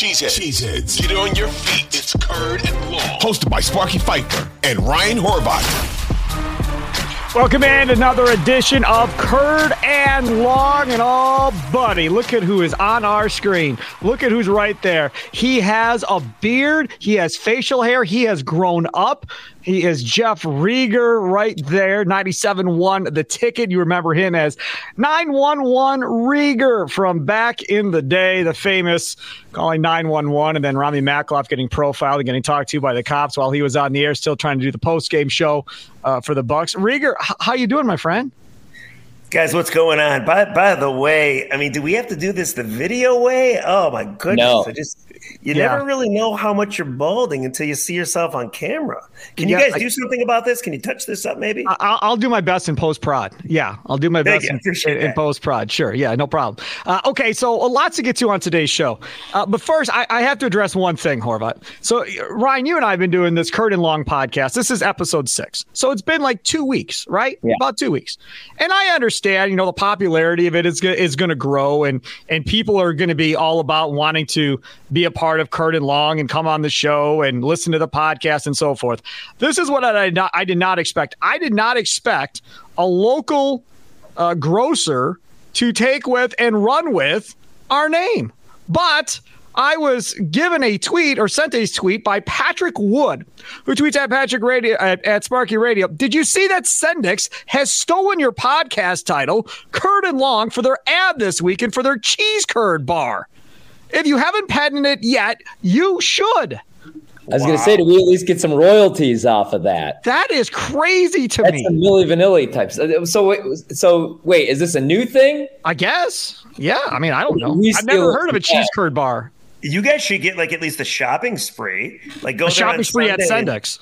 Cheeseheads. Cheeseheads. Get on your feet. It's Curd and Long. Hosted by Sparky Fifer and Ryan Horvat. Welcome in another edition of Curd and Long. And all, buddy, look at who is on our screen. Look at who's right there. He has a beard, he has facial hair, he has grown up. He is Jeff Riger right there, 97.1 the ticket. You remember him as 911 Riger from back in the day, the famous calling 911 and then Rami Makloff getting profiled and getting talked to by the cops while he was on the air, still trying to do the post game show uh, for the Bucks. Riger, h- how you doing, my friend? Guys, what's going on? By by the way, I mean, do we have to do this the video way? Oh my goodness! No. I just you Yeah. never really know how much you're balding until you see yourself on camera. Can you Yeah, guys I- do something about this? Can you touch this up, maybe? I- I'll, I'll do my best in post prod. Yeah, I'll do my Thank best in, in, in post prod. Sure. Yeah, no problem. Uh, okay, so a lot to get to on today's show. Uh, but first, I, I have to address one thing, Horvat. So, uh, Ryan, you and I have been doing this Curd and Long podcast. This is episode six. So it's been like two weeks, right? Yeah. About two weeks. And I understand, you know, the popularity of it is, is going to grow and, and people are going to be all about wanting to be a part of Curd and Long and come on the show and listen to the podcast and so forth. This is what I did not, I did not expect. I did not expect a local uh, grocer to take with and run with our name. But I was given a tweet or sent a tweet by Patrick Wood, who tweets at Patrick Radio at, at Sparky Radio. Did you see that Sendik's has stolen your podcast title, Curd and Long, for their ad this week and for their cheese curd bar? If you haven't patented it yet, you should. I was going to say, do we at least get some royalties off of that? That is crazy to That's me. some Milli Vanilli types. Uh, So, wait, so wait, is this a new thing? I guess. Yeah. I mean, I don't know. I've never heard of a cheese curd bar. you guys should get like at least a shopping spree. Like go A there shopping on spree at Sendik's.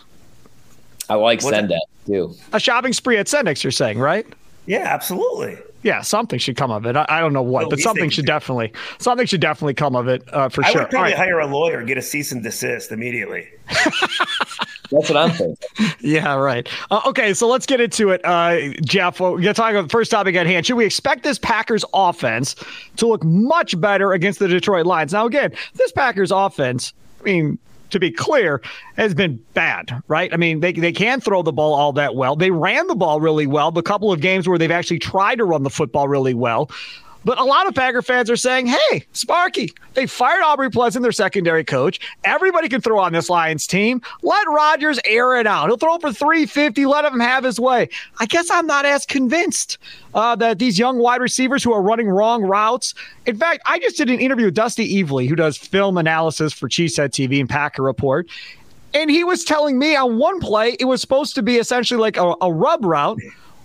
I like What's Sendet too. A shopping spree at Sendik's, you're saying, right? Yeah, absolutely. Yeah, something should come of it. I, I don't know what, Oh, but something should too. definitely something should definitely come of it uh, for I sure. I would probably All right. hire a lawyer, get a cease and desist immediately. That's what I'm thinking. Yeah, right. Uh, okay, so let's get into it, uh, Jeff. We're going to talk about the first topic at hand. Should we expect this Packers offense to look much better against the Detroit Lions? Now, again, this Packers offense, I mean, to be clear, has been bad, right? I mean, they, they can throw the ball all that well. They ran the ball really well, a couple of games where they've actually tried to run the football really well. But a lot of Packer fans are saying, hey, Sparky, they fired Aubrey Pleasant, their secondary coach. Everybody can throw on this Lions team. Let Rodgers air it out. He'll throw for 350. Let him have his way. I guess I'm not as convinced uh, that these young wide receivers who are running wrong routes. In fact, I just did an interview with Dusty Evely, who does film analysis for Cheesehead TV and Packer Report. And he was telling me on one play, it was supposed to be essentially like a, a rub route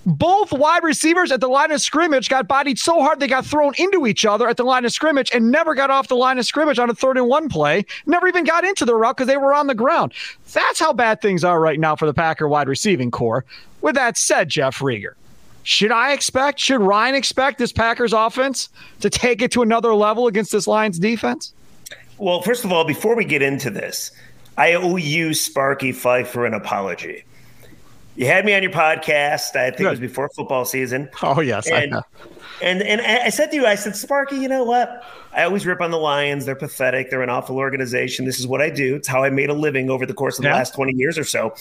Both wide receivers at the line of scrimmage got bodied so hard they got thrown into each other at the line of scrimmage and never got off the line of scrimmage on a third and one play. Never even got into the route because they were on the ground. That's how bad things are right now for the Packer wide receiving core. With that said, Jeff Riger, should I expect, should Ryan expect this Packers offense to take it to another level against this Lions defense? Well, first of all, before we get into this, I owe you, Sparky Fifer, an apology. You had me on your podcast. I think Good. it was before football season. Oh yes, and, and and I said to you, I said, Sparky, you know what? I always rip on the Lions. They're pathetic. They're an awful organization. This is what I do. It's how I made a living over the course of the yeah. last twenty years or so.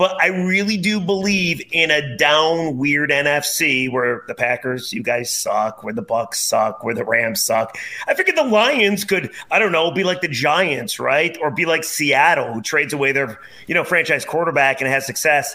But I really do believe in a down weird NFC where the Packers, you guys suck, where the Bucks suck, where the Rams suck. I figured the Lions could, I don't know, be like the Giants, right? Or be like Seattle, who trades away their, you know, franchise quarterback and has success.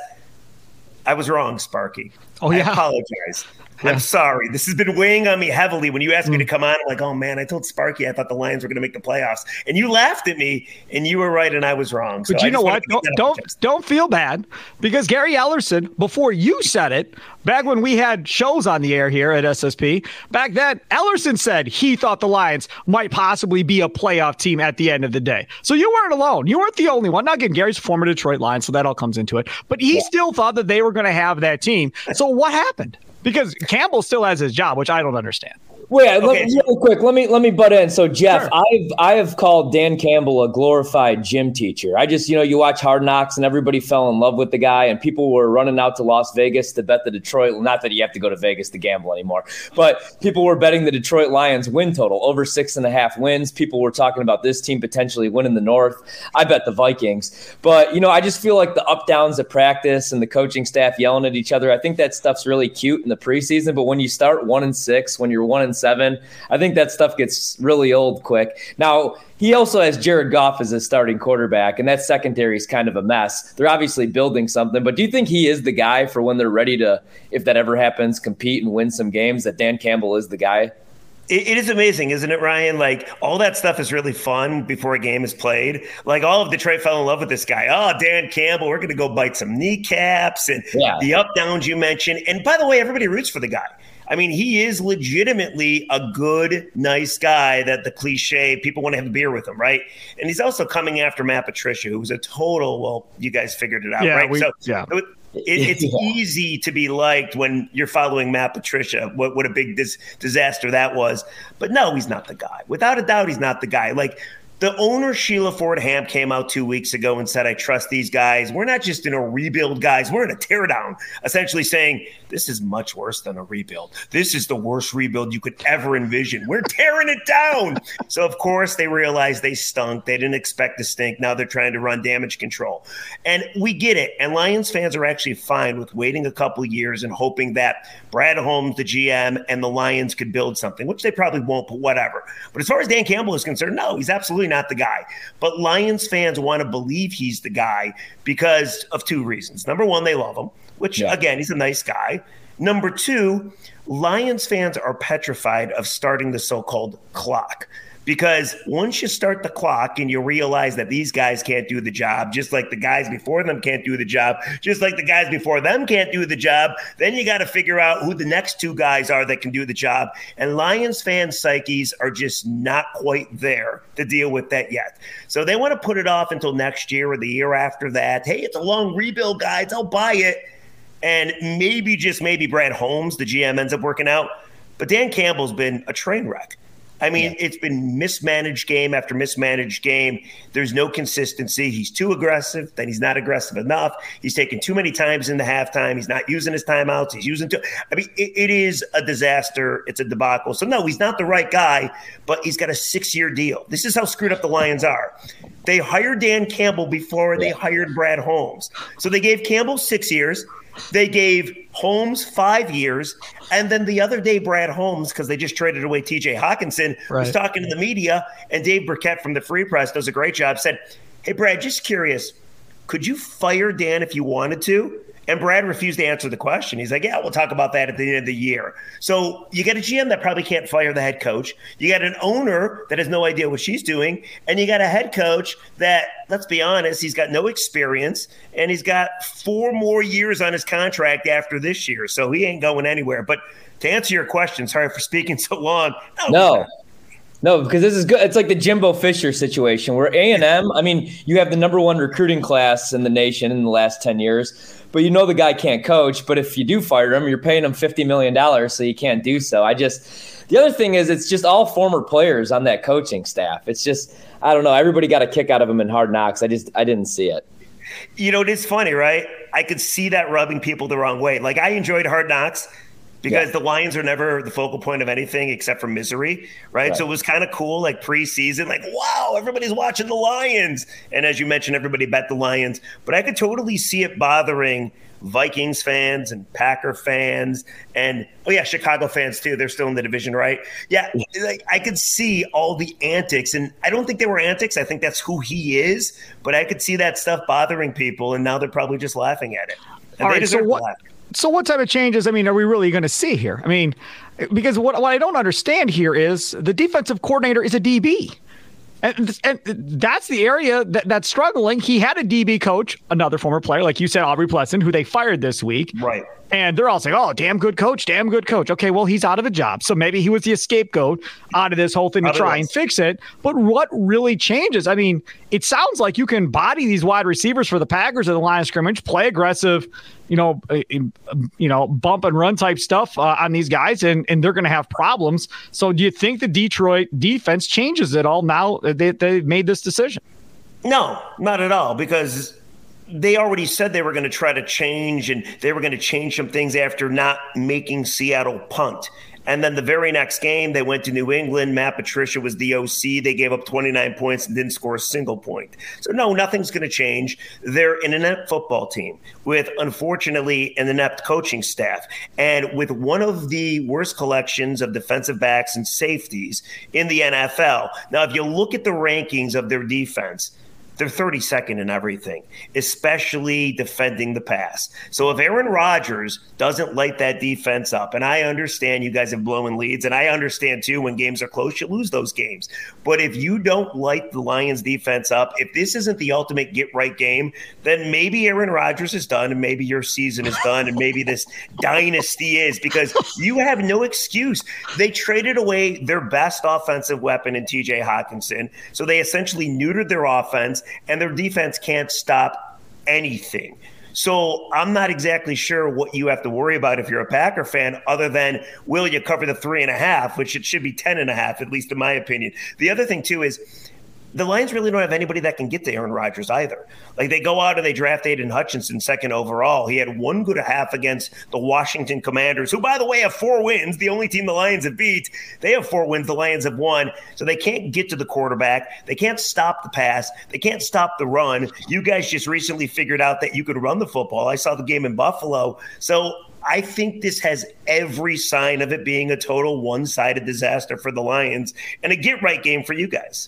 I was wrong, Sparky. Oh yeah. I apologize. Yeah. I'm sorry. This has been weighing on me heavily. When you asked me to mm. come on, I'm like, oh man, I told Sparky I thought the Lions were going to make the playoffs, and you laughed at me, and you were right, and I was wrong. So but you know what? Don't don't, don't feel bad because Gary Ellerson, before you said it, back when we had shows on the air here at SSP, back then Ellerson said he thought the Lions might possibly be a playoff team at the end of the day. So you weren't alone. You weren't the only one. Now again, Gary's former Detroit Lions, so that all comes into it. But he yeah. still thought that they were going to have that team. So what happened? Because Campbell still has his job, which I don't understand. Wait, okay. let, really quick. Let me let me butt in. So, Jeff, sure. I've I have called Dan Campbell a glorified gym teacher. I just, you know, you watch Hard Knocks, and everybody fell in love with the guy, and people were running out to Las Vegas to bet the Detroit. Not that you have to go to Vegas to gamble anymore, but people were betting the Detroit Lions win total over six and a half wins. People were talking about this team potentially winning the North. I bet the Vikings, but you know, I just feel like the up downs at practice and the coaching staff yelling at each other. I think that stuff's really cute in the preseason, but when you start one and six, when you're one and seven. I think that stuff gets really old quick. Now, he also has Jared Goff as a starting quarterback, and that secondary is kind of a mess. They're obviously building something, but do you think he is the guy for when they're ready to, if that ever happens, compete and win some games? That Dan Campbell is the guy? it is amazing, isn't it, Ryan? Like all that stuff is really fun before a game is played. Like all of Detroit fell in love with this guy. Oh, Dan Campbell, we're going to go bite some kneecaps and yeah. the up downs you mentioned. And by the way, everybody roots for the guy. I mean, he is legitimately a good, nice guy that the cliche people want to have a beer with him, right? And he's also coming after Matt Patricia, who was a total, well, you guys figured it out, yeah, right? We, so yeah. It, it's yeah. easy to be liked when you're following Matt Patricia. What what a big dis- disaster that was. But no, he's not the guy. Without a doubt, he's not the guy. Like the owner, Sheila Ford Hamp, came out two weeks ago and said, I trust these guys. We're not just in a rebuild, guys. We're in a teardown, essentially saying, this is much worse than a rebuild. This is the worst rebuild you could ever envision. We're tearing it down. so, of course, they realized they stunk. They didn't expect to stink. Now they're trying to run damage control. And we get it. And Lions fans are actually fine with waiting a couple years and hoping that Brad Holmes, the GM, and the Lions could build something, which they probably won't, but whatever. But as far as Dan Campbell is concerned, no, he's absolutely not the guy. But Lions fans want to believe he's the guy because of two reasons. Number one, they love him which yeah. again, he's a nice guy. Number two, Lions fans are petrified of starting the so called clock because once you start the clock and you realize that these guys can't do the job, just like the guys before them can't do the job, just like the guys before them can't do the job, then you got to figure out who the next two guys are that can do the job. And Lions fans' psyches are just not quite there to deal with that yet. So they want to put it off until next year or the year after that. Hey, it's a long rebuild, guys. I'll buy it and maybe just maybe Brad Holmes, the GM, ends up working out. But Dan Campbell's been a train wreck. I mean, yeah. it's been mismanaged game after mismanaged game. There's no consistency. He's too aggressive, then he's not aggressive enough. He's taking too many times in the halftime. He's not using his timeouts. He's using too. I mean, it, it is a disaster. It's a debacle. So no, he's not the right guy, but he's got a six-year deal. This is how screwed up the Lions are. They hired Dan Campbell before yeah. they hired Brad Holmes. So they gave Campbell six years. They gave Holmes five years. And then the other day, Brad Holmes, because they just traded away TJ Hockenson, right. was talking to the media. And Dave Birkett from the Free Press does a great job, said, Hey, Brad, just curious, could you fire Dan if you wanted to? And Brad refused to answer the question. He's like, Yeah, we'll talk about that at the end of the year. So you get a GM that probably can't fire the head coach. You got an owner that has no idea what she's doing. And you got a head coach that, let's be honest, he's got no experience and he's got four more years on his contract after this year. So he ain't going anywhere. But to answer your question, sorry for speaking so long. No. no. No, because this is good. It's like the Jimbo Fisher situation where A and M. I mean, you have the number one recruiting class in the nation in the last ten years, but you know the guy can't coach. But if you do fire him, you're paying him fifty million dollars, so you can't do so. I just the other thing is it's just all former players on that coaching staff. It's just I don't know. Everybody got a kick out of him in Hard Knocks. I just I didn't see it. You know, it is funny, right? I could see that rubbing people the wrong way. Like I enjoyed Hard Knocks because yeah. the Lions are never the focal point of anything except for misery, right? right. So it was kind of cool, like preseason, like wow, everybody's watching the Lions, and as you mentioned, everybody bet the Lions. But I could totally see it bothering Vikings fans and Packer fans, and oh yeah, Chicago fans too. They're still in the division, right? Yeah, like I could see all the antics, and I don't think they were antics. I think that's who he is. But I could see that stuff bothering people, and now they're probably just laughing at it. And all right, so what? So what type of changes? I mean, are we really going to see here? I mean, because what, what I don't understand here is the defensive coordinator is a DB. And, and, that's the area that, that's struggling. He had a DB coach, another former player, like you said, Aubrey Pleasant, who they fired this week. Right. And they're all saying, oh, damn good coach, damn good coach. Okay, well, he's out of a job. So maybe he was the scapegoat out of this whole thing to try and fix it. But what really changes? I mean, it sounds like you can body these wide receivers for the Packers at the line of scrimmage, play aggressive, you know, uh, you know, bump and run type stuff uh, on these guys, and, and they're going to have problems. So do you think the Detroit defense changes at all now they, they've made this decision? No, not at all, because they already said they were going to try to change and they were going to change some things after not making Seattle punt. And then the very next game, they went to New England. Matt Patricia was the OC. They gave up 29 points and didn't score a single point. So, no, nothing's going to change. They're an inept football team with, unfortunately, an inept coaching staff and with one of the worst collections of defensive backs and safeties in the NFL. Now, if you look at the rankings of their defense, they're 32nd in everything, especially defending the pass. So if Aaron Rodgers doesn't light that defense up, and I understand you guys have blown leads, and I understand too when games are close, you lose those games. But if you don't light the Lions defense up, if this isn't the ultimate get right game, then maybe Aaron Rodgers is done, and maybe your season is done, and maybe this dynasty is because you have no excuse. They traded away their best offensive weapon in TJ Hockenson. So they essentially neutered their offense and their defense can't stop anything. So I'm not exactly sure what you have to worry about if you're a Packer fan, other than will you cover the three and a half, which it should be ten and a half, at least in my opinion. The other thing too is the Lions really don't have anybody that can get to Aaron Rodgers either. Like they go out and they draft Aidan Hutchinson second overall. He had one good half against the Washington Commanders, who, by the way, have four wins. The only team the Lions have beat. They have four wins. The Lions have won. So they can't get to the quarterback. They can't stop the pass. They can't stop the run. You guys just recently figured out that you could run the football. I saw the game in Buffalo. So I think this has every sign of it being a total one sided disaster for the Lions and a get right game for you guys.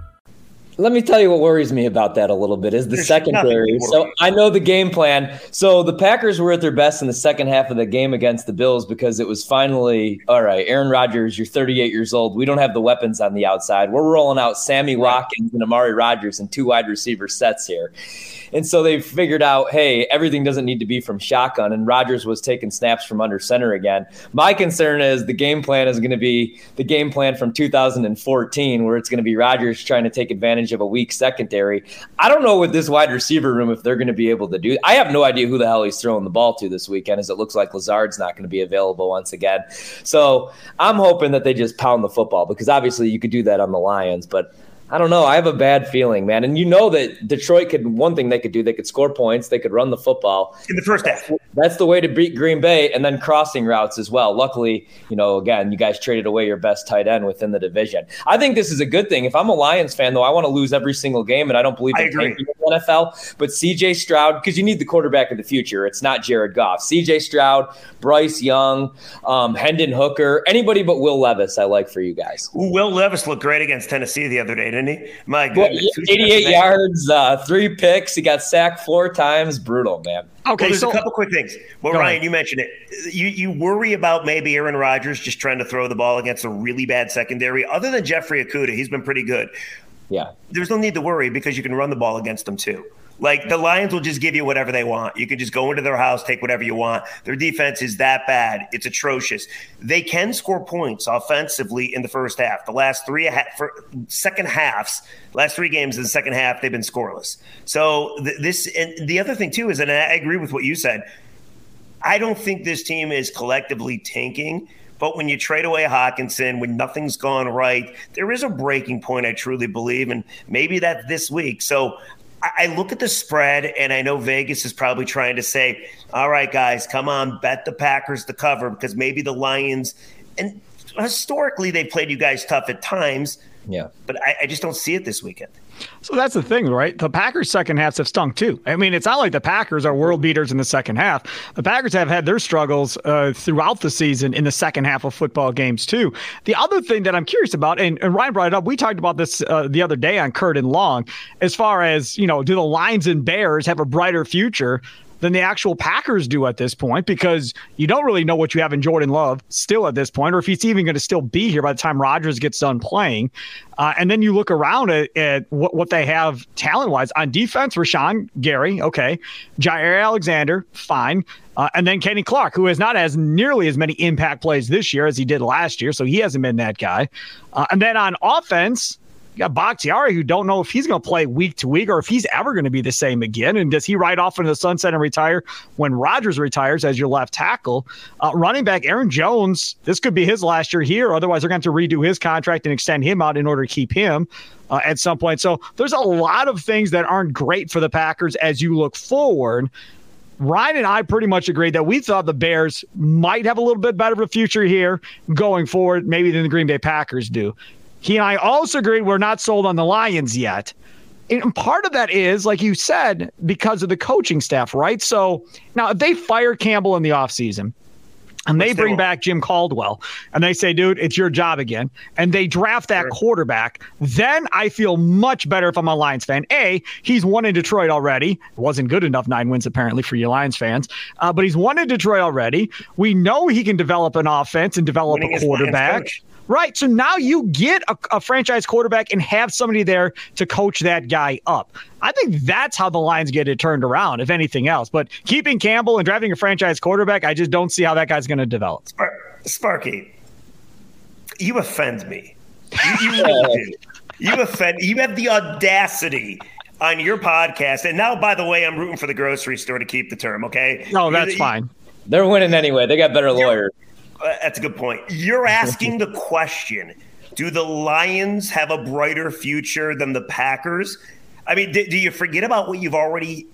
Let me tell you what worries me about that a little bit is the There's secondary. So I know the game plan. So the Packers were at their best in the second half of the game against the Bills because it was finally all right. Aaron Rodgers, you're 38 years old. We don't have the weapons on the outside. We're rolling out Sammy Watkins and Amari Rodgers and two wide receiver sets here. And so they figured out, hey, everything doesn't need to be from shotgun. And Rodgers was taking snaps from under center again. My concern is the game plan is going to be the game plan from 2014, where it's going to be Rodgers trying to take advantage of a weak secondary. I don't know with this wide receiver room if they're going to be able to do. I have no idea who the hell he's throwing the ball to this weekend, as it looks like Lazard's not going to be available once again. So I'm hoping that they just pound the football because obviously you could do that on the Lions, but I don't know. I have a bad feeling, man. And you know that Detroit could one thing they could do, they could score points, they could run the football. In the first half. That's the way to beat Green Bay and then crossing routes as well. Luckily, you know, again, you guys traded away your best tight end within the division. I think this is a good thing. If I'm a Lions fan, though, I want to lose every single game, and I don't believe in tanking in the NFL. But CJ Stroud, because you need the quarterback of the future. It's not Jared Goff. CJ Stroud, Bryce Young, um, Hendon Hooker, anybody but Will Levis, I like for you guys. Will Levis looked great against Tennessee the other day, didn't he? My goodness. 88 yards, uh, three picks. He got sacked four times. Brutal, man. Okay, well, there's so, a couple quick things. Well, Ryan, ahead. you mentioned it. You you worry about maybe Aaron Rodgers just trying to throw the ball against a really bad secondary. Other than Jeffrey Okudah, he's been pretty good. Yeah, there's no need to worry because you can run the ball against them too. Like the Lions will just give you whatever they want. You can just go into their house, take whatever you want. Their defense is that bad. It's atrocious. They can score points offensively in the first half. The last three second halves, last three games in the second half, they've been scoreless. So th- this and the other thing too is, and I agree with what you said. I don't think this team is collectively tanking. But when you trade away Hockenson, when nothing's gone right, there is a breaking point, I truly believe. And maybe that's this week. So I look at the spread, and I know Vegas is probably trying to say, all right, guys, come on, bet the Packers to cover because maybe the Lions, and historically, they played you guys tough at times. Yeah. But I, I just don't see it this weekend. So that's the thing, right? The Packers' second halves have stunk too. I mean, it's not like the Packers are world beaters in the second half. The Packers have had their struggles uh, throughout the season in the second half of football games too. The other thing that I'm curious about, and, and Ryan brought it up, we talked about this uh, the other day on Curd and Long, as far as you know, do the Lions and Bears have a brighter future than the actual Packers do at this point because you don't really know what you have in Jordan Love still at this point, or if he's even going to still be here by the time Rodgers gets done playing. Uh, and then you look around at, at what, what they have talent wise on defense Rashan Gary, okay. Jaire Alexander, fine. Uh, and then Kenny Clark, who has not as nearly as many impact plays this year as he did last year. So he hasn't been that guy. Uh, and then on offense, you got Bakhtiari, who don't know if he's going to play week to week or if he's ever going to be the same again. And does he ride off into the sunset and retire when Rodgers retires as your left tackle? Uh, running back Aaron Jones, this could be his last year here. Otherwise, they're going to have to redo his contract and extend him out in order to keep him. Uh, at some point. So there's a lot of things that aren't great for the Packers as you look forward. Ryan and I pretty much agreed that we thought the Bears might have a little bit better of a future here going forward, maybe than the Green Bay Packers do. He and I also agreed we're not sold on the Lions yet. And part of that is, like you said, because of the coaching staff, right? So now if they fire Campbell in the offseason and they bring back Jim Caldwell and they say, dude, it's your job again, and they draft that sure. quarterback, then I feel much better if I'm a Lions fan. A, he's won in Detroit already. It wasn't good enough, nine wins apparently for you Lions fans, uh, but he's won in Detroit already. We know he can develop an offense and develop Winning a quarterback. Right. So now you get a, a, franchise quarterback and have somebody there to coach that guy up. I think that's how the Lions get it turned around, if anything else. But keeping Campbell and drafting a franchise quarterback, I just don't see how that guy's going to develop. Sparky, you offend me. You, you really do. You offend. You have the audacity on your podcast. And now, by the way, I'm rooting for the grocery store to keep the term. Okay. No, that's you, fine. They're winning anyway. They got better lawyers. That's a good point. You're asking the question Do the Lions have a brighter future than the Packers? I mean, do, do you forget about what you've already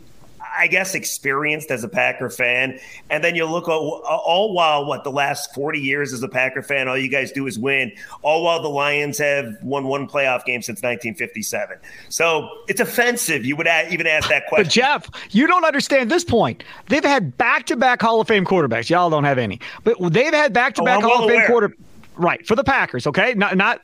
I guess, experienced as a Packer fan. And then you look all, all, while what the last 40 years as a Packer fan, all you guys do is win, all while the Lions have won one playoff game since 1957. So it's offensive. You would even ask that question. But Jeff, you don't understand this point. They've had back to back Hall of Fame quarterbacks. Y'all don't have any, but they've had back to back Hall of Fame quarterbacks. Right for the Packers, okay. Not not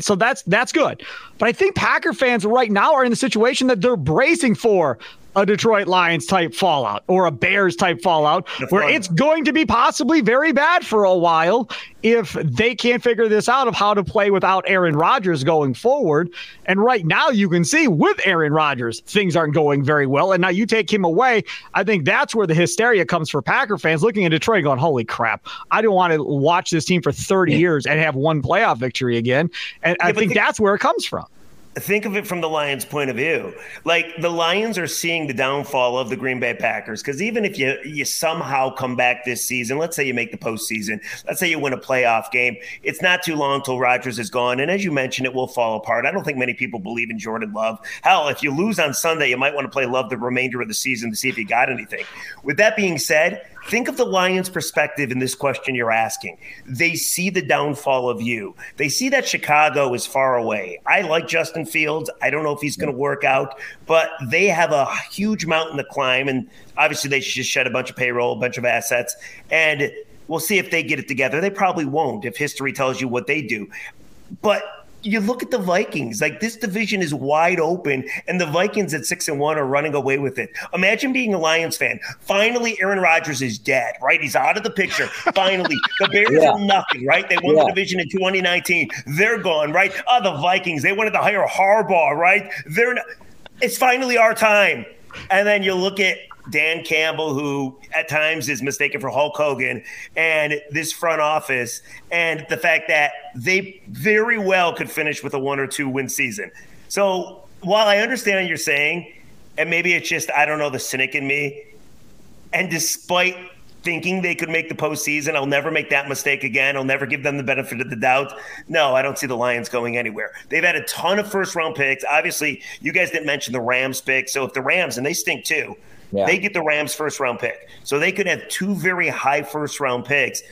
so that's that's good, but I think Packer fans right now are in the situation that they're bracing for a Detroit Lions type fallout or a Bears type fallout where it's going to be possibly very bad for a while if they can't figure this out of how to play without Aaron Rodgers going forward. And right now you can see with Aaron Rodgers, things aren't going very well. And now you take him away. I think that's where the hysteria comes for Packer fans looking at Detroit going, holy crap, I don't want to watch this team for 30 years and have one playoff victory again. And yeah, I think the- that's where it comes from. Think of it from the Lions' point of view. Like the Lions are seeing the downfall of the Green Bay Packers because even if you you somehow come back this season, let's say you make the postseason, let's say you win a playoff game, it's not too long till Rodgers is gone, and as you mentioned, it will fall apart. I don't think many people believe in Jordan Love. Hell, if you lose on Sunday, you might want to play Love the remainder of the season to see if you got anything. With that being said, Think of the Lions' perspective in this question you're asking. They see the downfall of you. They see that Chicago is far away. I like Justin Fields. I don't know if he's going to work out, but they have a huge mountain to climb. And obviously, they should just shed a bunch of payroll, a bunch of assets. And we'll see if they get it together. They probably won't if history tells you what they do. But you look at the Vikings, like this division is wide open, and the Vikings at six and one are running away with it. Imagine being a Lions fan. Finally, Aaron Rodgers is dead, right? He's out of the picture. Finally, the Bears yeah. are nothing, right? They won yeah. the division in 2019. They're gone, right? Oh, the Vikings, they wanted to hire Harbaugh, right? They're not, it's finally our time. And then you look at Dan Campbell, who at times is mistaken for Hulk Hogan, and this front office, and the fact that they very well could finish with a one or two win season. So while I understand what you're saying, and maybe it's just, I don't know, the cynic in me, and despite thinking they could make the postseason. I'll never make that mistake again. I'll never give them the benefit of the doubt. No, I don't see the Lions going anywhere. They've had a ton of first round picks. Obviously, you guys didn't mention the Rams pick. So if the Rams, and they stink too, yeah. They get the Rams first round pick. So they could have two very high first round picks.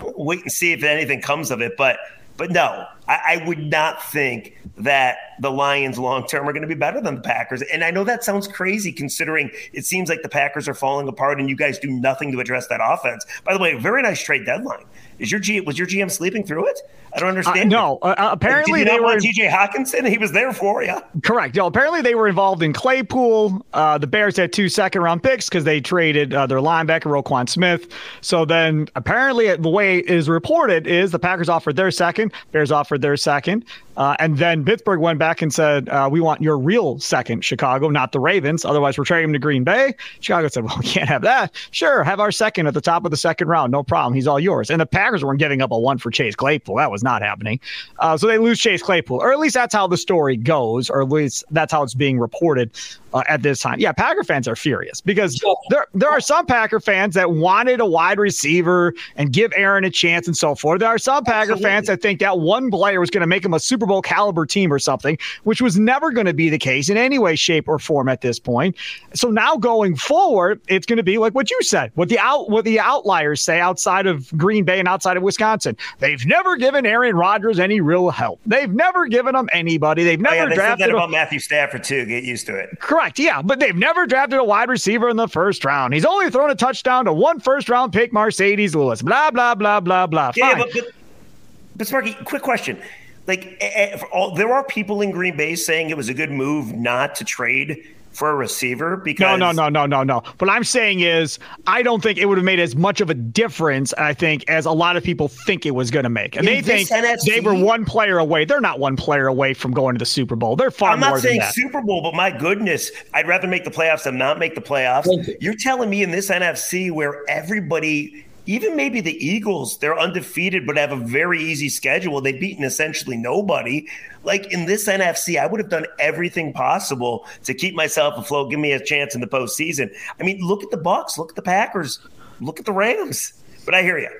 Wait and see if anything comes of it. But but no, I, I would not think that the Lions long term are going to be better than the Packers. And I know that sounds crazy considering it seems like the Packers are falling apart and you guys do nothing to address that offense. By the way, very nice trade deadline. Is your G was your GM sleeping through it? I don't understand. Uh, no, uh, uh apparently they were TJ Hockenson. He was there for you. Correct. No, apparently they were involved in Claypool. Uh, the Bears had two second round picks because they traded uh, their linebacker Roquan Smith. So then apparently the way it is reported is the Packers offered their second, Bears offered their second, uh, and then Pittsburgh went back and said, "We want your real second, Chicago, not the Ravens. Otherwise, we're trading him to Green Bay." Chicago said, "Well, we can't have that. Sure, have our second at the top of the second round. No problem. He's all yours." And the Packers weren't giving up a one for Chase Claypool. That was not happening. Uh, so they lose Chase Claypool, or at least that's how the story goes, or at least that's how it's being reported uh, at this time. Yeah, Packer fans are furious because there there are some Packer fans that wanted a wide receiver and give Aaron a chance and so forth. There are some Packer Absolutely. fans that think that one player was going to make him a Super Bowl caliber team or something, which was never going to be the case in any way, shape, or form at this point. So now going forward, it's going to be like what you said, what the out what the outliers say outside of Green Bay and outside of Wisconsin. They've never given Aaron Rodgers any real help. They've never given him anybody. They've never oh, yeah, they drafted said that about Matthew Stafford too. Get used to it. Correct. Correct. Yeah, but they've never drafted a wide receiver in the first round. He's only thrown a touchdown to one first round pick, Marcedes Lewis. Blah blah blah blah blah. Yeah, but, but, but Sparky, quick question. Like, all, there are people in Green Bay saying it was a good move not to trade for a receiver because no no no no no no. What i'm saying is i don't think it would have made as much of a difference i think as a lot of people think it was going to make. And they think NFC, they were one player away. They're not one player away from going to the super bowl. They're far i'm not saying super bowl but my goodness i'd rather make the playoffs than not make the playoffs. You're telling me in this nfc where everybody even maybe the Eagles, they're undefeated but have a very easy schedule. They've beaten essentially nobody. Like in this NFC, I would have done everything possible to keep myself afloat, give me a chance in the postseason. I mean, look at the Bucks, look at the Packers, look at the Rams. But I hear you.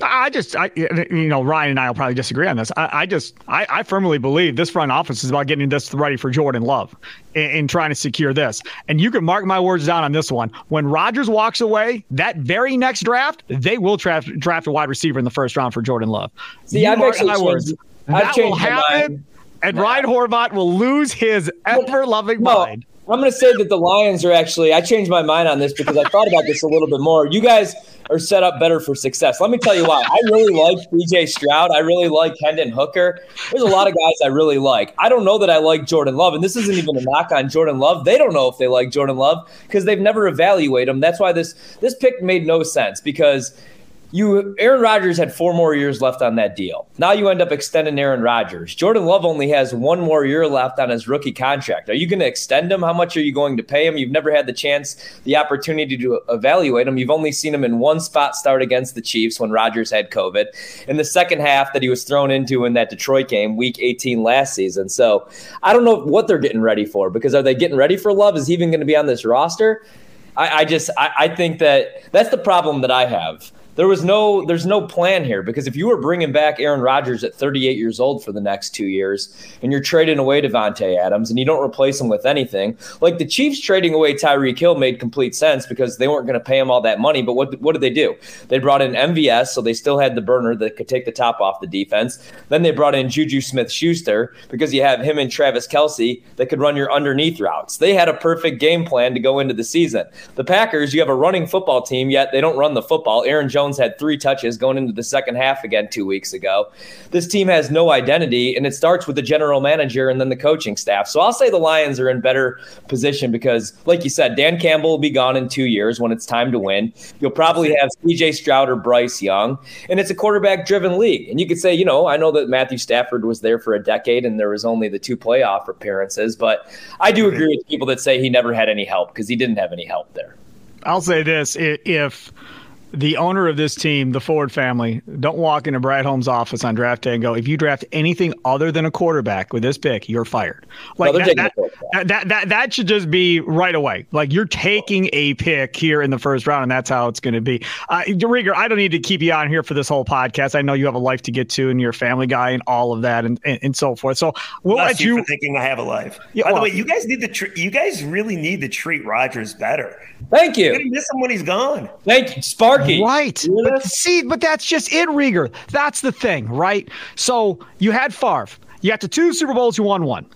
I just, I, you know, Ryan and I will probably disagree on this. I, I just, I, I, firmly believe this front office is about getting this ready for Jordan Love and, trying to secure this. And you can mark my words down on this one. When Rodgers walks away, that very next draft, they will draft draft a wide receiver in the first round for Jordan Love. See, you I've actually my words. I've that will happen, and. Ryan Horvat will lose his ever loving no. mind. I'm going to say that the Lions are actually. I changed my mind on this because I thought about this a little bit more. You guys are set up better for success. Let me tell you why. I really like DJ Stroud. I really like Hendon Hooker. There's a lot of guys I really like. I don't know that I like Jordan Love, and this isn't even a knock on Jordan Love. They don't know if they like Jordan Love because they've never evaluated him. That's why this this pick made no sense because you Aaron Rodgers had four more years left on that deal. Now you end up extending Aaron Rodgers. Jordan Love only has one more year left on his rookie contract. Are you going to extend him? How much are you going to pay him? You've never had the chance, the opportunity to evaluate him. You've only seen him in one spot start against the Chiefs when Rodgers had COVID. In the second half that he was thrown into in that Detroit game, week 18 last season. So I don't know what they're getting ready for because are they getting ready for Love? Is he even going to be on this roster? I, I just I, I think that that's the problem that I have there was no there's no plan here because if you were bringing back Aaron Rodgers at 38 years old for the next two years and you're trading away Davante Adams and you don't replace him with anything, like the Chiefs trading away Tyreek Hill made complete sense because they weren't going to pay him all that money. But what what did they do? They brought in MVS, so they still had the burner that could take the top off the defense. Then they brought in Juju Smith Schuster because you have him and Travis Kelce that could run your underneath routes. They had a perfect game plan to go into the season. The Packers, you have a running football team, yet they don't run the football. Aaron Jones Jones had three touches going into the second half again two weeks ago. This team has no identity, and it starts with the general manager and then the coaching staff. So I'll say the Lions are in better position because, like you said, Dan Campbell will be gone in two years when it's time to win. You'll probably have CJ Stroud or Bryce Young, and it's a quarterback driven league. And you could say, you know, I know that Matthew Stafford was there for a decade and there was only the two playoff appearances, but I do agree with people that say he never had any help because he didn't have any help there. I'll say this if the owner of this team, the Ford family, don't walk into Brad Holmes' office on draft day and go, if you draft anything other than a quarterback with this pick, you're fired. Like no, that, that, that, that, that, should just be right away. Like you're taking a pick here in the first round, and that's how it's going to be. Uh, Riger, I don't need to keep you on here for this whole podcast. I know you have a life to get to, and you're a family guy, and all of that, and, and, and so forth. So we'll Bless let you, you for thinking I have a life. Yeah, By well, the way, you guys need to tr- you guys really need to treat Rodgers better. Thank you. You're gonna miss him when he's gone. Thank you, Sparky. Right. But see, but that's just it, Riger. That's the thing, right? So you had Favre. You got to two Super Bowls, you won one.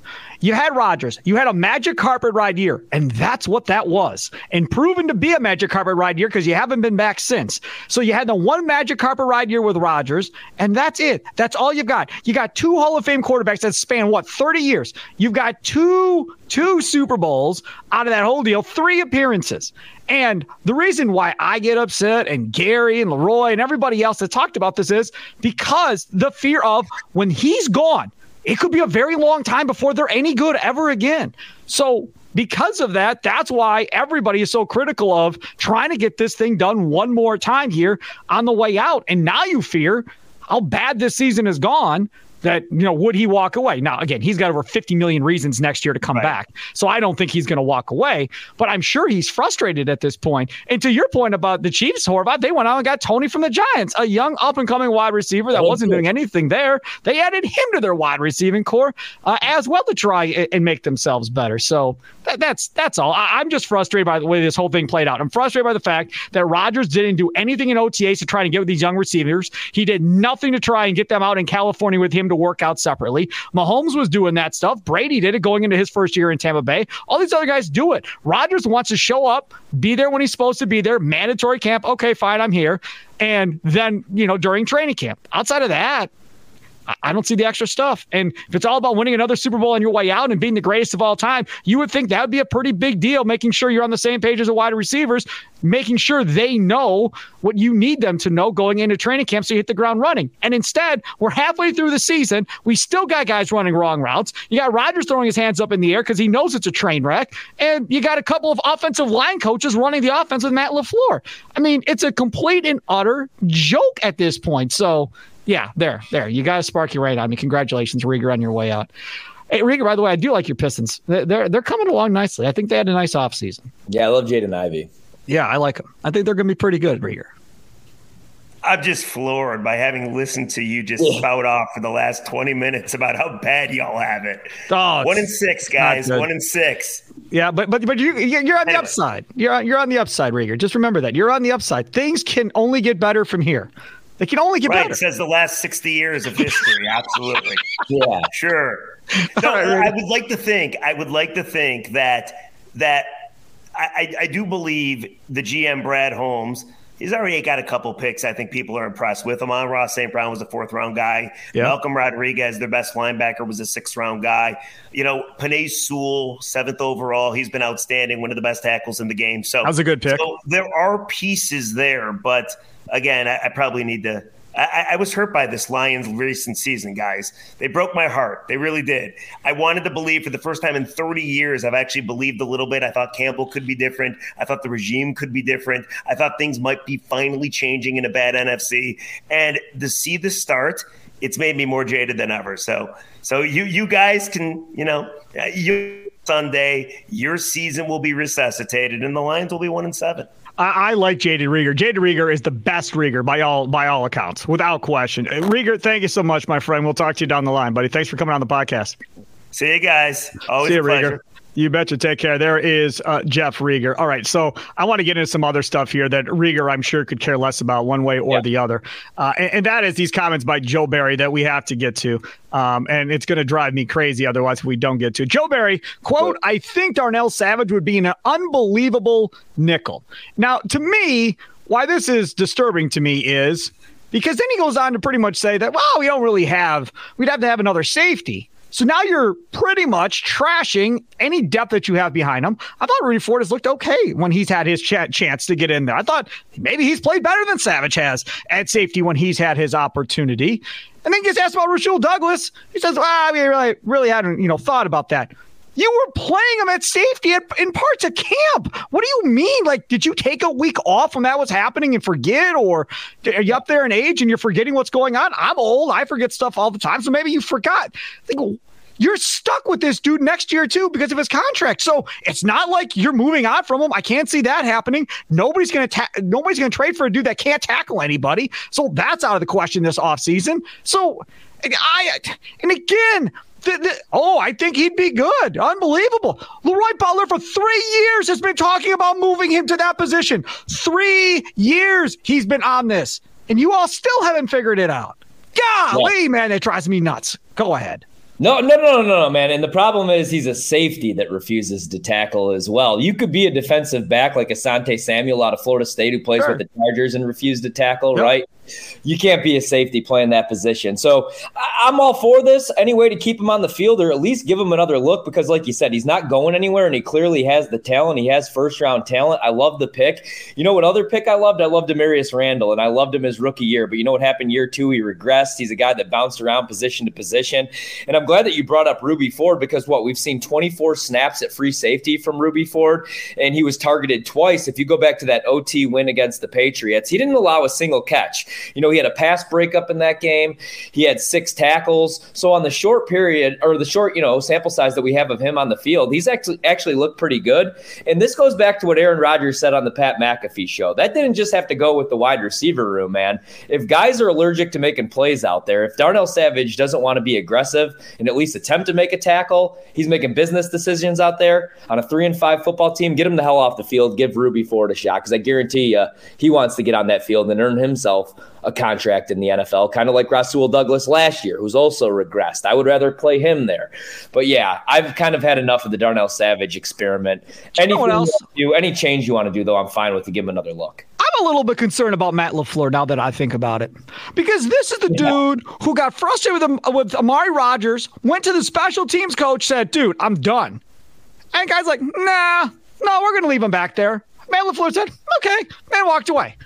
You had Rodgers. You had a magic carpet ride year, and that's what that was. And proven to be a magic carpet ride year because you haven't been back since. So you had the one magic carpet ride year with Rodgers, and that's it. That's all you've got. You got two Hall of Fame quarterbacks that span what 30 years. You've got two two Super Bowls out of that whole deal, three appearances. And the reason why I get upset and Gary and Leroy and everybody else that talked about this is because the fear of when he's gone, it could be a very long time before they're any good ever again. So, because of that, that's why everybody is so critical of trying to get this thing done one more time here on the way out. And now you fear how bad this season has gone that you know would he walk away? Now again he's got over 50 million reasons next year to come right. back. So i don't think he's going to walk away but i'm sure he's frustrated at this point. and to your point about the chiefs horvat they went out and got toney from the giants a young up and coming wide receiver that wasn't doing anything there. They added him to their wide receiving core uh, as well to try and make themselves better. So that, that's that's all. I, i'm just frustrated by the way this whole thing played out. I'm frustrated by the fact that rodgers didn't do anything in otas to try and get with these young receivers. He did nothing to try and get them out in california with him to work out separately. Mahomes was doing that stuff. Brady did it going into his first year in Tampa Bay. All these other guys do it. Rodgers wants to show up, be there when he's supposed to be there, mandatory camp. Okay, fine, I'm here. And then, you know, during training camp. Outside of that, I don't see the extra stuff. And if it's all about winning another Super Bowl on your way out and being the greatest of all time, you would think that would be a pretty big deal, making sure you're on the same page as the wide receivers, making sure they know what you need them to know going into training camp so you hit the ground running. And instead, we're halfway through the season. We still got guys running wrong routes. You got Rodgers throwing his hands up in the air because he knows it's a train wreck. And you got a couple of offensive line coaches running the offense with Matt LaFleur. I mean, it's a complete and utter joke at this point. So, yeah, there, there. You got a Sparky right on me. Congratulations, Riger, on your way out. Hey, Riger, by the way, I do like your Pistons. They're they're coming along nicely. I think they had a nice offseason. Yeah, I love Jaden Ivey. Yeah, I like them. I think they're going to be pretty good, Riger. I'm just floored by having listened to you just yeah. spout off for the last 20 minutes about how bad y'all have it. Oh, one in six, guys. One in six. Yeah, but but but you you're on the upside. You're on, you're on the upside, Riger. Just remember that you're on the upside. Things can only get better from here. They can only get right, better. Says the last 60 years of history. Absolutely. yeah. Sure. No, right, I would like to think. I would like to think that that I, I do believe the GM Brad Holmes. He's already got a couple picks. I think people are impressed with him. on. Ross St. Brown was a fourth round guy. Yep. Malcolm Rodriguez, their best linebacker, was a sixth round guy. You know, Penei Sewell, seventh overall. He's been outstanding, one of the best tackles in the game. So that was a good pick. So there are pieces there, but again, I, I probably need to I, I, was hurt by this Lions recent season, guys. They broke my heart. They really did. I wanted to believe for the first time in 30 years, I've actually believed a little bit. I thought Campbell could be different. I thought the regime could be different. I thought things might be finally changing in a bad NFC. And to see the start, it's made me more jaded than ever. So, so you you guys can, you know, uh, you Sunday, your season will be resuscitated, and the Lions will be one and seven. I, I like Jaden Riger. Jaden Riger is the best Riger by all by all accounts, without question. Uh, Riger, thank you so much, my friend. We'll talk to you down the line, buddy. Thanks for coming on the podcast. See you guys. Always See you, a pleasure. Riger. You betcha. Take care. There is uh, Jeff Riger. All right. So I want to get into some other stuff here that Rieger, I'm sure, could care less about one way or yeah. the other. Uh, and, and, that is these comments by Joe Barry that we have to get to. Um, and it's going to drive me crazy otherwise if we don't get to. Joe Barry, quote, I think Darnell Savage would be an unbelievable nickel. Now, to me, why this is disturbing to me is because then he goes on to pretty much say that, well, we don't really have, we'd have to have another safety. So now you're pretty much trashing any depth that you have behind him. I thought Rudy Ford has looked okay when he's had his ch- chance to get in there. I thought maybe he's played better than Savage has at safety when he's had his opportunity. And then gets asked about Rasul Douglas. He says, well, I really, really hadn't, you know, thought about that. You were playing him at safety at, in parts of camp. What do you mean? Like, did you take a week off when that was happening and forget, or are you up there in age and you're forgetting what's going on? I'm old. I forget stuff all the time. So maybe you forgot. Think you're stuck with this dude next year too because of his contract. So it's not like you're moving on from him. I can't see that happening. Nobody's to ta- nobody's to trade for a dude that can't tackle anybody. So that's out of the question this offseason. So I and again, the, the, oh, I think he'd be good. Unbelievable. Leroy Butler for three years has been talking about moving him to that position. Three years he's been on this, and you all still haven't figured it out. Golly, yeah. man, it drives me nuts. Go ahead. No, no, no, no, no, man. And the problem is he's a safety that refuses to tackle as well. You could be a defensive back like Asante Samuel out of Florida State who plays sure. with the Chargers and refused to tackle, yep. right? You can't be a safety playing that position. So I'm all for this. Any way to keep him on the field or at least give him another look because, like you said, he's not going anywhere and he clearly has the talent. He has first round talent. I love the pick. You know what other pick I loved? I loved Damarious Randall and I loved him his rookie year. But you know what happened year two? He regressed. He's a guy that bounced around position to position. And I'm glad that you brought up Rudy Ford because what we've seen 24 snaps at free safety from Rudy Ford and he was targeted twice. If you go back to that OT win against the Patriots, he didn't allow a single catch. You know, he had a pass breakup in that game. He had six tackles. So on the short period or the short, you know, sample size that we have of him on the field, he's actually actually looked pretty good. And this goes back to what Aaron Rodgers said on the Pat McAfee show. That didn't just have to go with the wide receiver room, man. If guys are allergic to making plays out there, if Darnell Savage doesn't want to be aggressive and at least attempt to make a tackle, he's making business decisions out there on a three and five football team. Get him the hell off the field. Give Rudy Ford a shot because I guarantee you he wants to get on that field and earn himself a contract in the NFL, kind of like Rasul Douglas last year, who's also regressed. I would rather play him there. But yeah, I've kind of had enough of the Darnell Savage experiment. Anything else? do, any change you want to do, though, I'm fine with to give him another look. I'm a little bit concerned about Matt LaFleur now that I think about it. Because this is the yeah. dude who got frustrated with, him, with Amari Rogers, went to the special teams coach, said, dude, I'm done. And guy's like, nah, no, we're going to leave him back there. Matt LaFleur said, okay, and walked away.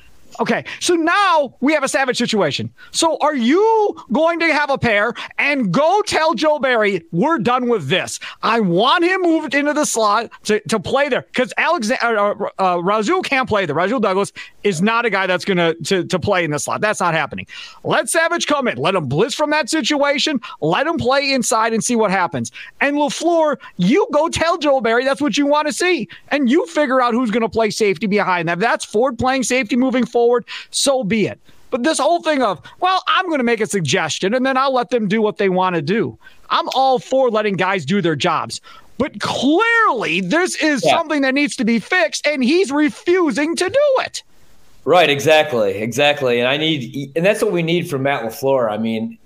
Okay, so now we have a savage situation. So are you going to have a pair and go tell Joe Barry, we're done with this? I want him moved into the slot to, to play there because Alexander uh, uh, uh, Rasul can't play there. Rasul Douglas is not a guy that's going to to play in the slot. That's not happening. Let Savage come in. Let him blitz from that situation. Let him play inside and see what happens. And LaFleur, you go tell Joe Barry that's what you want to see. And you figure out who's going to play safety behind that. That's Ford playing safety moving forward forward, so be it. But this whole thing of, well, I'm going to make a suggestion and then I'll let them do what they want to do. I'm all for letting guys do their jobs. But clearly, this is yeah. something that needs to be fixed, and he's refusing to do it. Right, exactly, exactly. And I need, and that's what we need from Matt LaFleur. I mean,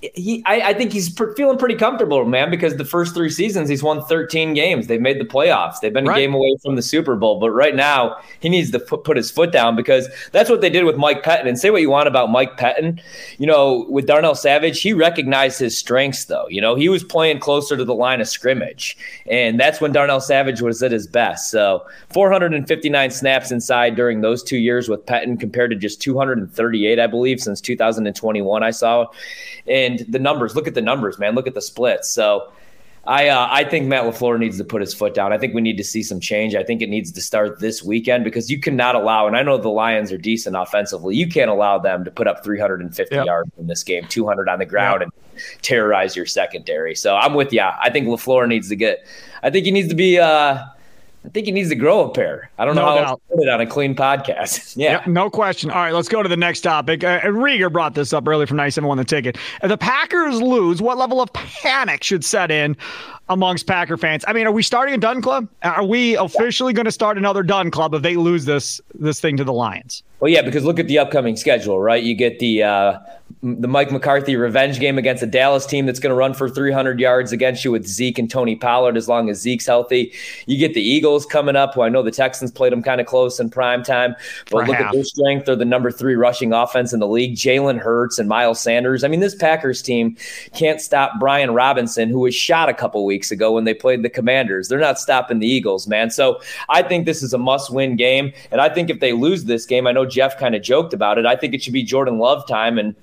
he, I, I, think he's feeling pretty comfortable, man, because the first three seasons he's won 13 games. They've made the playoffs. They've been right. a game away from the Super Bowl. But right now, he needs to put, put his foot down because that's what they did with Mike Pettine. And say what you want about Mike Pettine, you know, with Darnell Savage, he recognized his strengths, though. You know, he was playing closer to the line of scrimmage, and that's when Darnell Savage was at his best. So 459 snaps inside during those two years with Pettine compared to just 238, I believe, since 2021. I saw, and and the numbers. Look at the numbers, man. Look at the splits. So I uh, I think Matt Lafleur needs to put his foot down. I think we need to see some change. I think it needs to start this weekend because you cannot allow. And I know the Lions are decent offensively. You can't allow them to put up 350 yep. yards in this game, 200 on the ground, yep. and terrorize your secondary. So I'm with you. I think Lafleur needs to get. I think he needs to be. Uh, I think he needs to grow a pair. I don't no know how doubt. to put it on a clean podcast. yeah. Yep, no question. All right, let's go to the next topic. Uh, Riger brought this up earlier from 97 the ticket. If the Packers lose, what level of panic should set in amongst Packer fans? I mean, are we starting a done club? Are we officially going to start another done club if they lose this this thing to the Lions? Well, yeah, because look at the upcoming schedule, right? You get the uh, the Mike McCarthy revenge game against a Dallas team that's going to run for 300 yards against you with Zeke and Tony Pollard as long as Zeke's healthy. You get the Eagles coming up, who I know the Texans played them kind of close in prime time, but Perhaps. look at their strength. They're the number three rushing offense in the league. Jalen Hurts and Miles Sanders. I mean, this Packers team can't stop Brian Robinson, who was shot a couple weeks ago when they played the Commanders. They're not stopping the Eagles, man. So I think this is a must win game. And I think if they lose this game, I know Jeff kind of joked about it. I think it should be Jordan Love time. And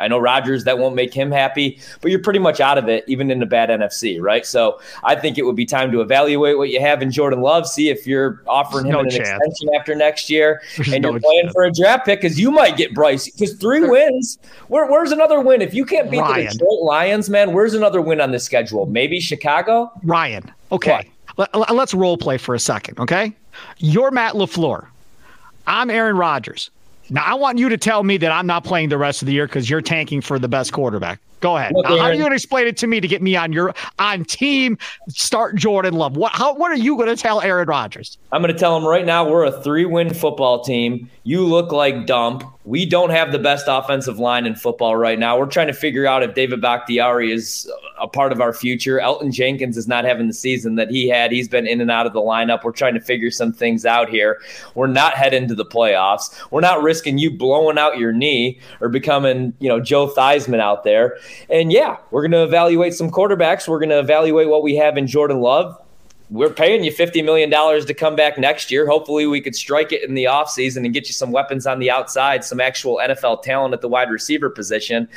I know Rodgers, that won't make him happy, but you're pretty much out of it, even in a bad NFC, right? So I think it would be time to evaluate what you have in Jordan Love, see if you're offering him no an chance. extension after next year, There's and no you're playing chance. for a draft pick because you might get Bryce. Because three wins, where, where's another win? If you can't beat Ryan. the Detroit Lions, man, where's another win on the schedule? Maybe Chicago? Ryan, okay. Let, let's role play for a second, okay? You're Matt LaFleur. I'm Aaron Rodgers. Now, I want you to tell me that I'm not playing the rest of the year because you're tanking for the best quarterback. Go ahead. now, how are you going to explain it to me to get me on your on team? Start Jordan Love. What? How? What are you going to tell Aaron Rodgers? I'm going to tell him right now we're a three win football team. You look like dump. We don't have the best offensive line in football right now. We're trying to figure out if David Bakhtiari is a part of our future. Elgton Jenkins is not having the season that he had. He's been in and out of the lineup. We're trying to figure some things out here. We're not heading to the playoffs. We're not risking you blowing out your knee or becoming, you know, Joe Theismann out there. And yeah, we're going to evaluate some quarterbacks. We're going to evaluate what we have in Jordan Love we're paying you $50 million to come back next year. Hopefully, we could strike it in the offseason and get you some weapons on the outside, some actual NFL talent at the wide receiver position.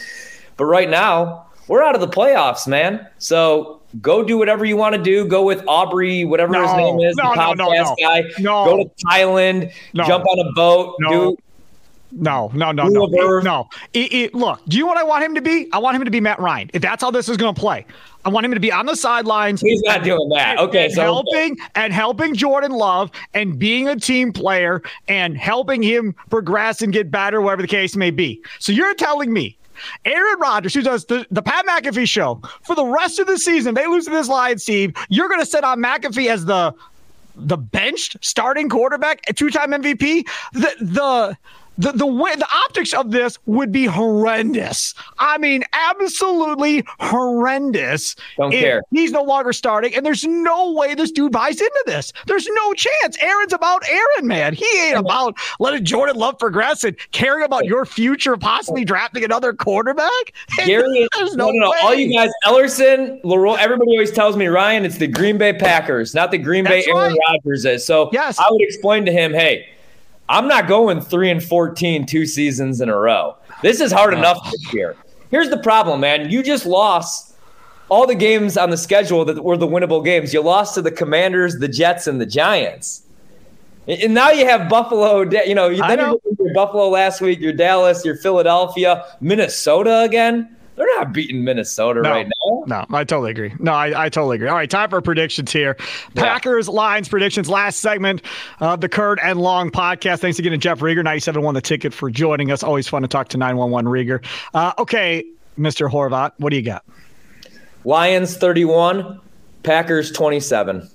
But right now, we're out of the playoffs, man. So go do whatever you want to do. Go with Aubrey, whatever no, his name is, no, the podcast no, no, guy. Go to Thailand, jump on a boat, do no, no, no, no, no. no. It, it, look, do you know what I want him to be? I want him to be Matt Ryan. If that's how this is going to play, I want him to be on the sidelines. He's not doing that. Okay, and so helping okay. and helping Jordan Love and being a team player and helping him progress and get better, whatever the case may be. So you're telling me Aaron Rodgers, who does the, the Pat McAfee show for the rest of the season, they lose to this Lions team. You're going to set on McAfee as the the benched starting quarterback, a two time MVP. The the the the way the optics of this would be horrendous. I mean, absolutely horrendous. Don't care. He's no longer starting, and there's no way this dude buys into this. There's no chance. Aaron's about Aaron, man. He ain't about letting Jordan Love progress and caring about your future, possibly drafting another quarterback. Gary, there's no, no, no. All you guys, Ellerson, Leroy, everybody always tells me, Ryan, it's the Green Bay Packers, not the Green That's Bay Aaron right. Rodgers is. So yes. I would explain to him, hey I'm not going three and 14 two seasons in a row. This is hard enough this year. Here's the problem, man. You just lost all the games on the schedule that were the winnable games. You lost to the Commanders, the Jets, and the Giants. And now you have Buffalo. You know, then know. your Buffalo last week, your Dallas, your Philadelphia, Minnesota again. They're not beating Minnesota no, right now. No, I totally agree. No, I, I totally agree. All right, time for predictions here. Yeah. Packers, Lions predictions. Last segment of the Curd and Long podcast. Thanks again to Jeff Riger, 97 won the ticket for joining us. Always fun to talk to 911 Riger. Uh, okay, Mr. Horvat, what do you got? Lions 31, Packers 27.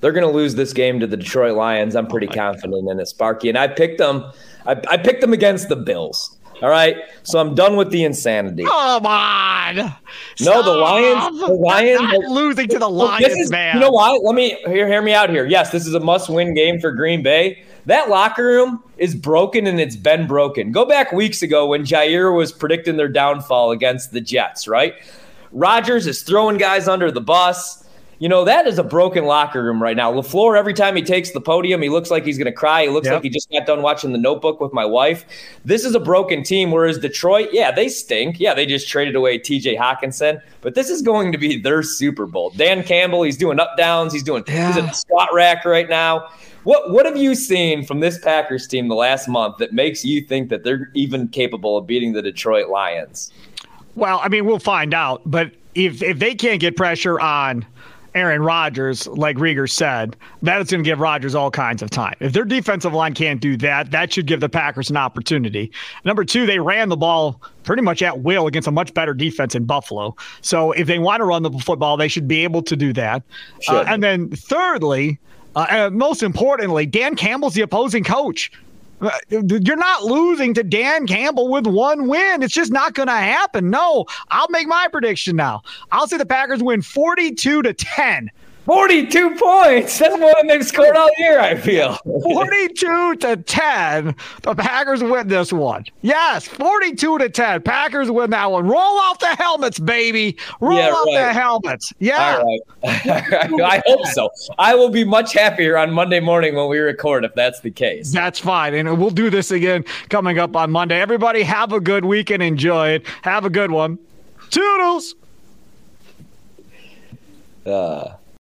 They're going to lose this game to the Detroit Lions. I'm pretty oh confident God. in it, Sparky. And I picked them. I, I picked them against the Bills. All right. So I'm done with the insanity. Come on. No, the Lions. The Lions Not losing to the Lions, is- man. You know why? Let me hear, hear me out here. Yes, this is a must-win game for Green Bay. That locker room is broken and it's been broken. Go back weeks ago when Jair was predicting their downfall against the Jets, right? Rodgers is throwing guys under the bus. You know, that is a broken locker room right now. LaFleur, every time he takes the podium, he looks like he's going to cry. He looks Yep. like he just got done watching The Notebook with my wife. This is a broken team, whereas Detroit, yeah, they stink. Yeah, they just traded away TJ Hockenson, but this is going to be their Super Bowl. Dan Campbell, he's doing up downs. He's doing he's Yeah. in the squat rack right now. What what have you seen from this Packers team the last month that makes you think that they're even capable of beating the Detroit Lions? Well, I mean, we'll find out. But if if they can't get pressure on Aaron Rodgers, like Riger said, that is going to give Rodgers all kinds of time. If their defensive line can't do that, that should give the Packers an opportunity. Number two, they ran the ball pretty much at will against a much better defense in Buffalo. So if they want to run the football, they should be able to do that. Uh, and then thirdly, uh, and most importantly, Dan Campbell's the opposing coach. Uh, You're not losing to Dan Campbell with one win. It's just not going to happen. No, I'll make my prediction now. I'll say the Packers win 42 to 10. 42 points. That's more than they've scored all year, I feel. 42 to 10. The Packers win this one. Yes, 42 to 10. Packers win that one. Roll off the helmets, baby. Roll Yeah, off right. the helmets. Yeah. All right. I hope so. I will be much happier on Monday morning when we record if that's the case. That's fine. And we'll do this again coming up on Monday. Everybody have a good weekend. Enjoy it. Have a good one. Toodles. Uh,